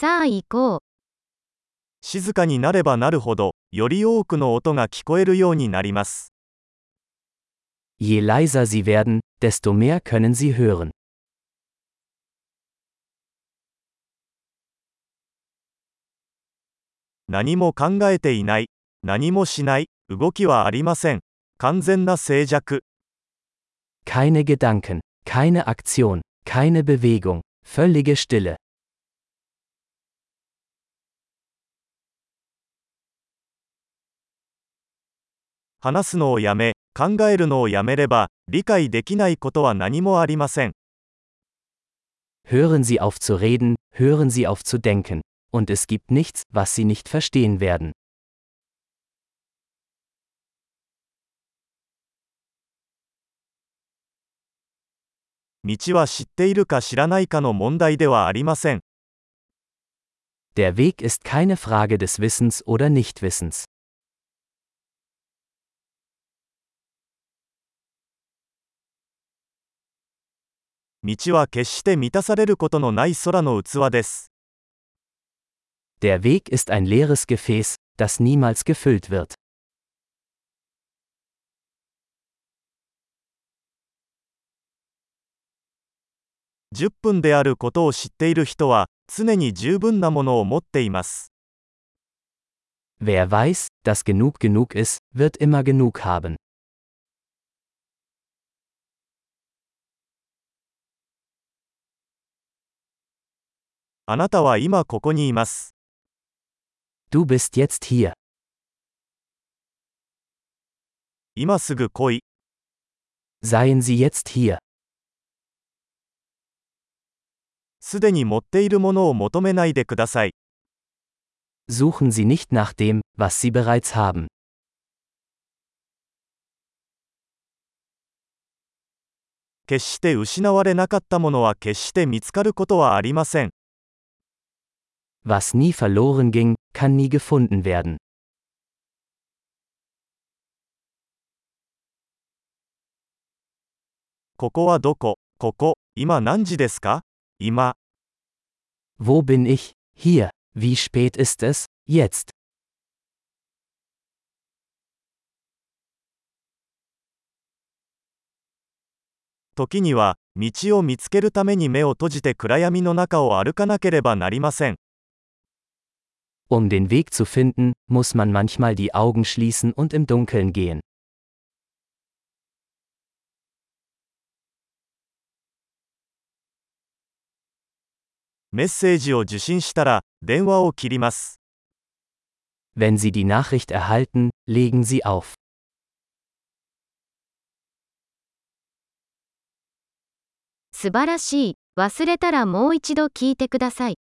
さあ行こう。静かになればなるほど、より多くの音が聞こえるようになります。Je leiser sie werden, desto mehr können sie hören. 何も考えていない、何もしない、動きはありません。完全な静寂。Keine Gedanken, keine Aktion, keine Bewegung, völlige Stille. 話すのをやめ、考えるのをやめれば、理解できないことは何もありません。Hören Sie auf zu reden, hören Sie auf zu denken. Und es gibt nichts, was Sie nicht verstehen werden. 道は知っているか知らないかの問題ではありません。Der Weg ist keine Frage des Wissens oder Nichtwissens. 道は決して満たされることのない空の器です。Der Weg ist ein leeres Gefäß, das niemals gefüllt wird. 10分であることを知っている人は、常に十分なものを持っています。Wer weiß, dass genug genug ist, wird immer genug haben. あなたは今ここにいます。Du bist jetzt hier. 今すぐ来い。Seien Sie jetzt hier. すでに持っているものを求めないでください。Suchen Sie nicht nach dem, was Sie bereits haben. 決して失われなかったものは決して見つかることはありません。Was nie verloren ging, kann nie gefunden werden. ここはどこここ、今何時ですか今、Wo bin ich? Hier. Wie spät ist es? Jetzt. 時には、道を見つけるために目を閉じて暗闇の中を歩かなければなりません。Um den Weg zu finden, muss man manchmal die Augen schließen und im Dunkeln gehen. メッセージを受信したら、電話を切ります。 Wenn Sie die Nachricht erhalten, legen Sie auf. 素晴らしい。忘れたらもう一度聞いてください。